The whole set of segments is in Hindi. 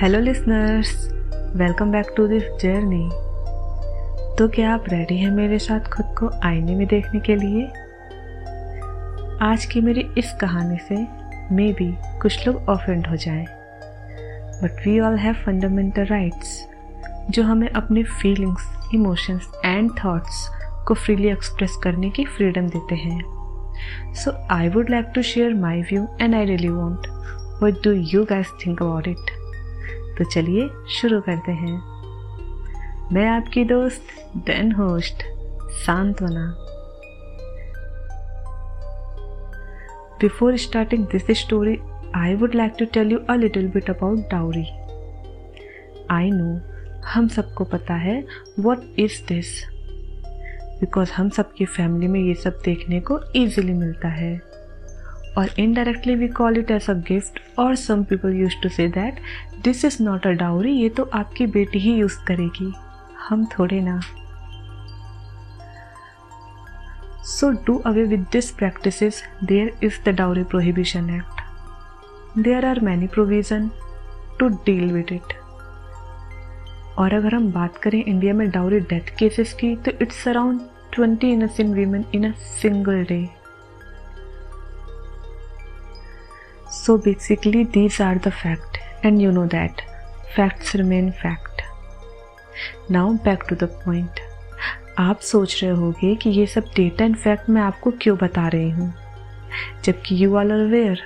Hello listeners welcome back to this journey तो क्या आप रेडी हैं मेरे साथ खुद को आईने में देखने के लिए? आज की मेरी इस कहानी से मे बी कुछ लोग ऑफेंड हो जाएँ but we all have fundamental rights जो हमें अपनी फीलिंग्स इमोशंस एंड थॉट्स को फ्रीली एक्सप्रेस करने की फ्रीडम देते हैं। So I would like to share my view and I really want what do you guess think about it तो चलिए शुरू करते हैं। मैं आपकी दोस्त then host Santvana. Before starting this story I would like to tell you a little bit about dowry I know हम सबको पता है वॉट इज़ दिस बिकॉज़ हम सबकी फैमिली में ये सब देखने को ईजिली मिलता है। और indirectly we call it as a gift और some people use to say that this is not a dowry ये तो आपकी बेटी ही यूज़ करेगी. हम थोड़े ना। So do away with this practice there is the dowry prohibition act there are many provision to deal with it और अगर हम बात करें इंडिया में डाउरी डेथ केसेस की तो it's around twenty innocent women in a single day So basically, these are the fact, and you know that. Facts remain fact. Now back to the point. आप सोच रहे होगे कि ये सब डेटा एंड फैक्ट मैं आपको क्यों बता रही हूँ? जबकि you are aware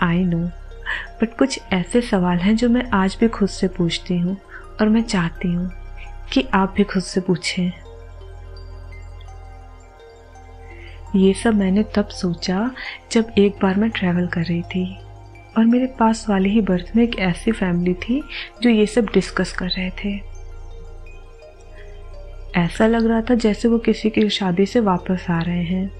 I know but कुछ ऐसे सवाल हैं जो मैं आज भी खुद से पूछती हूँ और मैं चाहती हूँ कि आप भी खुद से पूछें। ये सब मैंने तब सोचा जब एक बार मैं ट्रैवल कर रही थी। और मेरे पास वाले ही बर्थ में एक ऐसी फैमिली थी जो ये सब डिस्कस कर रहे थे। ऐसा लग रहा था जैसे वो किसी की शादी से वापस आ रहे हैं।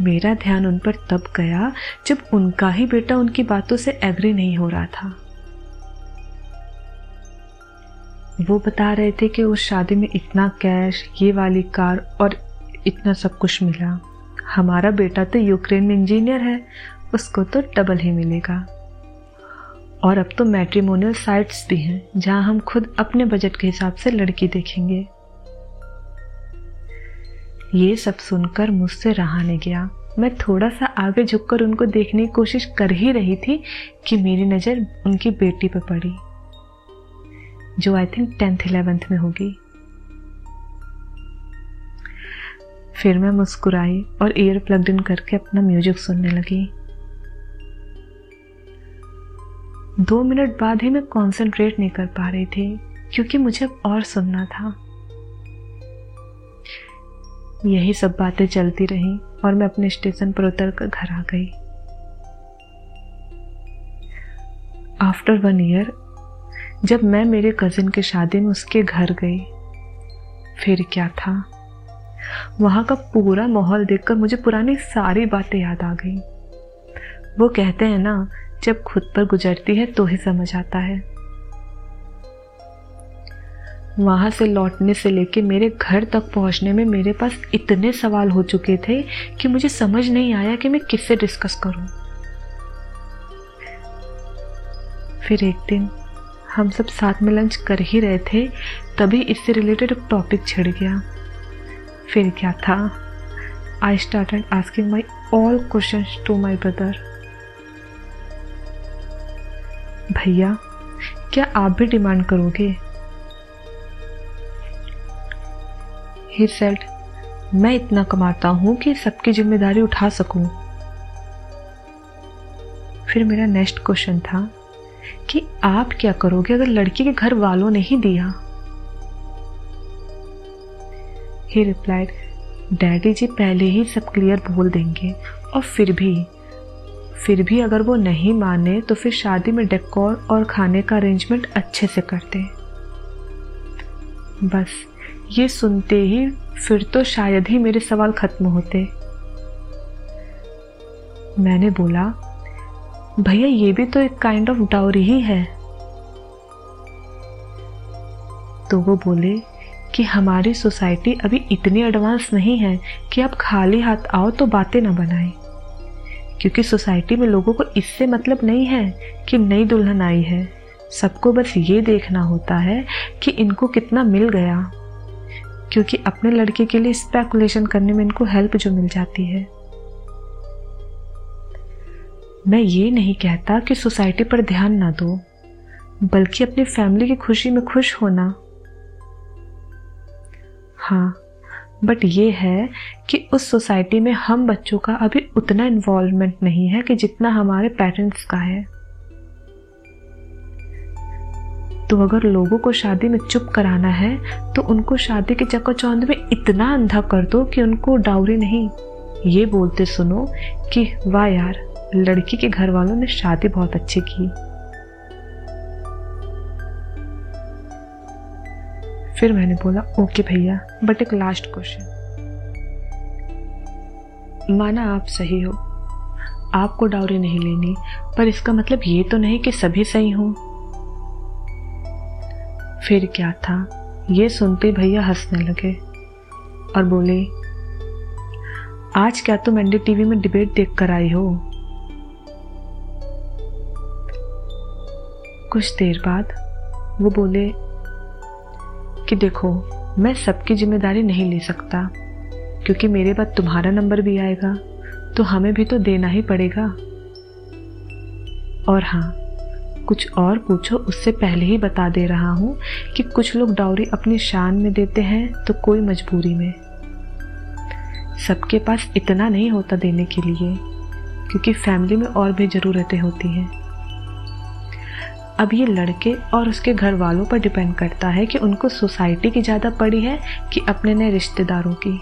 मेरा ध्यान उन पर तब गया जब उनका ही बेटा उनकी बातों से एग्री नहीं हो रहा था। वो बता रहे थे कि उस शादी में इतना कैश ये वाली कार और इतना सब कुछ मिला। हमारा बेटा तो यूक्रेन में इंजीनियर है, उसको तो डबल ही मिलेगा। और अब तो मैट्रिमोनियल साइट्स भी हैं, जहाँ हम खुद अपने बजट के हिसाब से लड़की देखेंगे। ये सब सुनकर मुझसे रहा नहीं गया। मैं थोड़ा सा आगे झुककर उनको देखने की कोशिश कर ही रही थी कि मेरी नज़र उनकी बेटी पर पड़ी, जो आई थिंक टेंथ इलेवेंथ में होगी। फिर मैं मुस्कुराई और ईयर प्लग इन करके अपना म्यूज़िक सुनने लगी। दो मिनट बाद ही मैं कंसंट्रेट नहीं कर पा रही थी, क्योंकि मुझे अब और सुनना था। यही सब बातें चलती रही और मैं अपने स्टेशन पर उतर कर घर आ गई। आफ्टर वन ईयर जब मैं मेरे कजिन की शादी में उसके घर गई, फिर क्या था? वहाँ का पूरा माहौल देखकर मुझे पुरानी सारी बातें याद आ गई। वो कहते हैं ना, जब खुद पर गुजरती है तो ही समझ आता है। वहाँ से लौटने से लेके मेरे घर तक पहुँचने में मेरे पास इतने सवाल हो चुके थे कि मुझे समझ नहीं आया कि मैं किससे डिस्कस करूँ। फिर एक दिन हम सब साथ में लंच कर ही रहे थे, तभी इससे रिलेटेड टॉपिक छिड़ गया। फिर क्या था? I started asking my all question to my brother भैया, क्या आप भी डिमांड करोगे? ही सेड मैं इतना कमाता हूँ कि सबकी ज़िम्मेदारी उठा सकूँ. फिर मेरा नेक्स्ट क्वेश्चन था कि आप क्या करोगे अगर लड़की के घर वालों ने ही दिया? ही रिप्लाइड डैडी जी पहले ही सब क्लियर बोल देंगे। और फिर भी फिर भी अगर वो नहीं माने तो फिर शादी में डेकोर और खाने का अरेंजमेंट अच्छे से करते। बस, ये सुनते ही फिर तो शायद ही मेरे सवाल खत्म होते। मैंने बोला, भैया, ये भी तो एक काइंड ऑफ़ डाउरी ही है। तो वो बोले कि हमारी सोसाइटी अभी इतनी एडवांस नहीं है कि आप खाली हाथ आओ तो बातें ना बनाएँ। क्योंकि सोसाइटी में लोगों को इससे मतलब नहीं है कि नई दुल्हन आई है। सबको बस ये देखना होता है कि इनको कितना मिल गया। क्योंकि अपने लड़के के लिए स्पेकुलेशन करने में इनको हेल्प जो मिल जाती है। मैं ये नहीं कहता कि सोसाइटी पर ध्यान ना दो, बल्कि अपनी फैमिली की खुशी में खुश होना। हाँ बट ये है कि उस सोसाइटी में हम बच्चों का अभी उतना इन्वॉल्वमेंट नहीं है कि जितना हमारे पेरेंट्स का है। तो अगर लोगों को शादी में चुप कराना है तो उनको शादी के चक्कर में इतना अंधा कर दो कि उनको डाउरी नहीं। ये बोलते सुनो कि वाह यार, लड़की के घर वालों ने शादी बहुत अच्छी की। फिर मैंने बोला, ओके भैया बट एक लास्ट क्वेश्चन माना आप सही हो। आपको डाउरी नहीं लेनी, पर इसका मतलब ये तो नहीं कि सभी सही हों। फिर क्या था? ये सुनते भैया हंसने लगे और बोले, आज क्या तुम एनडी टीवी में डिबेट देख कर आई हो? कुछ देर बाद वो बोले कि देखो, मैं सबकी ज़िम्मेदारी नहीं ले सकता। क्योंकि मेरे बाद तुम्हारा नंबर भी आएगा तो हमें भी तो देना ही पड़ेगा। और हाँ कुछ और पूछो, उससे पहले ही बता दे रहा हूँ कि कुछ लोग डाउरी अपनी शान में देते हैं तो कोई मजबूरी में। सबके पास इतना नहीं होता देने के लिए, क्योंकि फैमिली में और भी ज़रूरतें होती हैं। अब ये लड़के और उसके घर वालों पर डिपेंड करता है कि उनको सोसाइटी की ज़्यादा पड़ी है कि अपने नए रिश्तेदारों की।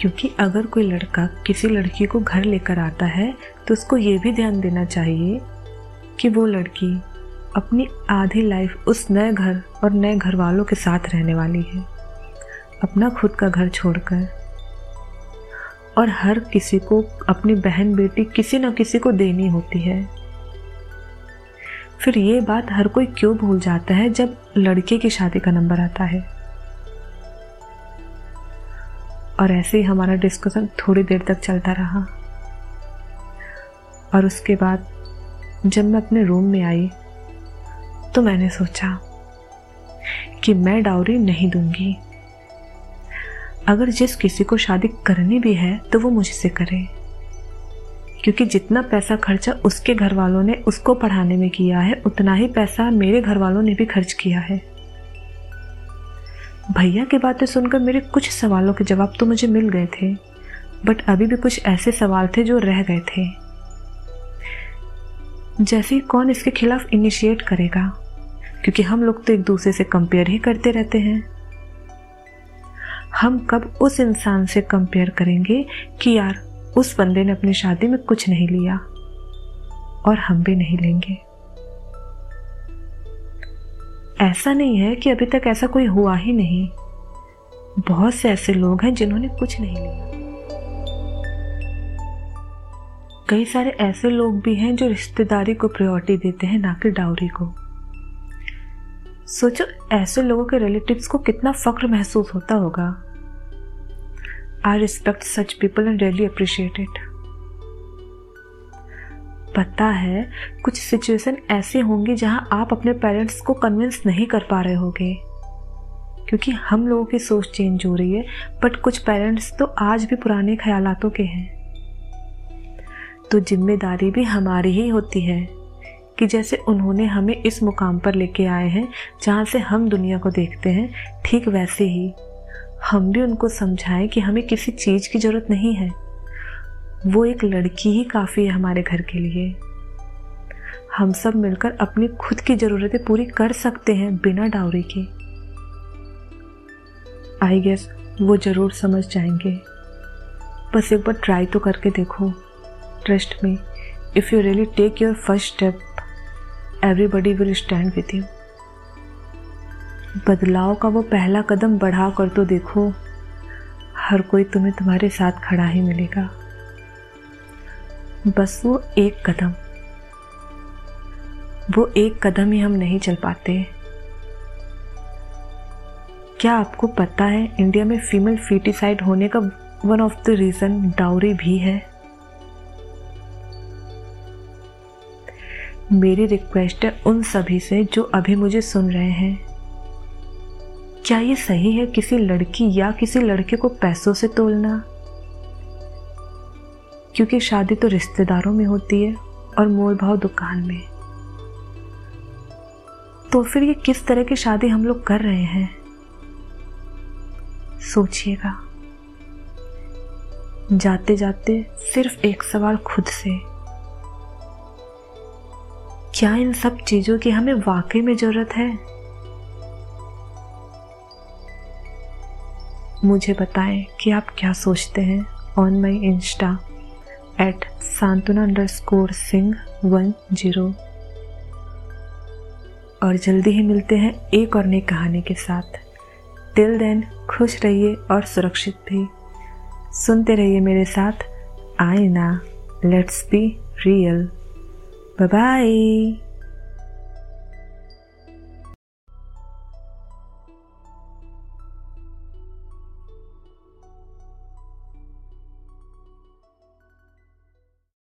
क्योंकि अगर कोई लड़का किसी लड़की को घर लेकर आता है तो उसको ये भी ध्यान देना चाहिए कि वो लड़की अपनी आधी लाइफ उस नए घर और नए घर वालों के साथ रहने वाली है। अपना खुद का घर छोड़कर और हर किसी को अपनी बहन बेटी किसी न किसी को देनी होती है। फिर ये बात हर कोई क्यों भूल जाता है जब लड़के की शादी का नंबर आता है? और ऐसे ही हमारा डिस्कशन थोड़ी देर तक चलता रहा। और उसके बाद जब मैं अपने रूम में आई तो मैंने सोचा कि मैं डाउरी नहीं दूँगी। अगर जिस किसी को शादी करनी भी है तो वो मुझसे करे। क्योंकि जितना पैसा खर्चा उसके घर वालों ने उसको पढ़ाने में किया है, उतना ही पैसा मेरे घर वालों ने भी खर्च किया है। भैया की बातें सुनकर मेरे कुछ सवालों के जवाब तो मुझे मिल गए थे, बट अभी भी कुछ ऐसे सवाल थे जो रह गए थे। जैसे कौन इसके खिलाफ इनिशिएट करेगा? क्योंकि हम लोग तो एक दूसरे से कंपेयर ही करते रहते हैं। हम कब उस इंसान से कंपेयर करेंगे कि यार, उस बंदे ने अपनी शादी में कुछ नहीं लिया और हम भी नहीं लेंगे। ऐसा नहीं है कि अभी तक ऐसा कोई हुआ ही नहीं। बहुत से ऐसे लोग हैं जिन्होंने कुछ नहीं लिया। कई सारे ऐसे लोग भी हैं जो रिश्तेदारी को प्रायोरिटी देते हैं, ना कि डाउरी को। सोचो, ऐसे लोगों के रिलेटिव्स को कितना फक्र महसूस होता होगा। I respect such people and really appreciate it पता है, कुछ सिचुएशन ऐसे होंगे जहाँ आप अपने पेरेंट्स को कन्विंस नहीं कर पा रहे होगे। क्योंकि हम लोगों की सोच चेंज हो रही है बट कुछ पेरेंट्स तो आज भी पुराने ख्यालातों के हैं। तो ज़िम्मेदारी भी हमारी ही होती है कि जैसे उन्होंने हमें इस मुकाम पर लेके आए हैं, जहाँ से हम दुनिया को देखते हैं, ठीक वैसे ही। हम भी उनको समझाएँ कि हमें किसी चीज़ की ज़रूरत नहीं है। वो एक लड़की ही काफ़ी है हमारे घर के लिए। हम सब मिलकर अपनी खुद की ज़रूरतें पूरी कर सकते हैं बिना डाउरी के। आई गेस वो ज़रूर समझ जाएँगे। बस एक बार ट्राई तो करके देखो। Trust me, if you really take your first step, everybody will stand with you. बदलाव का वो पहला कदम बढ़ा कर तो देखो, हर कोई तुम्हें तुम्हारे साथ खड़ा ही मिलेगा। बस वो एक कदम। वो एक कदम ही हम नहीं चल पाते। क्या आपको पता है, इंडिया में फीमेल फीटिसाइड होने का one of the reason dowry भी है? मेरी रिक्वेस्ट है उन सभी से जो अभी मुझे सुन रहे हैं। क्या ये सही है किसी लड़की या किसी लड़के को पैसों से तोलना? क्योंकि शादी तो रिश्तेदारों में होती है और मोल भाव दुकान में। तो फिर ये किस तरह की शादी हम लोग कर रहे हैं? सोचिएगा। जाते जाते सिर्फ़ एक सवाल खुद से। क्या इन सब चीज़ों की हमें वाकई में ज़रूरत है? मुझे बताएँ कि आप क्या सोचते हैं on my insta at Santvana underscore Singh one zero और जल्दी ही मिलते हैं एक और नई कहानी के साथ। टिल देन खुश रहिए और सुरक्षित भी। सुनते रहिए मेरे साथ। आए ना लेट्स बी रियल बाय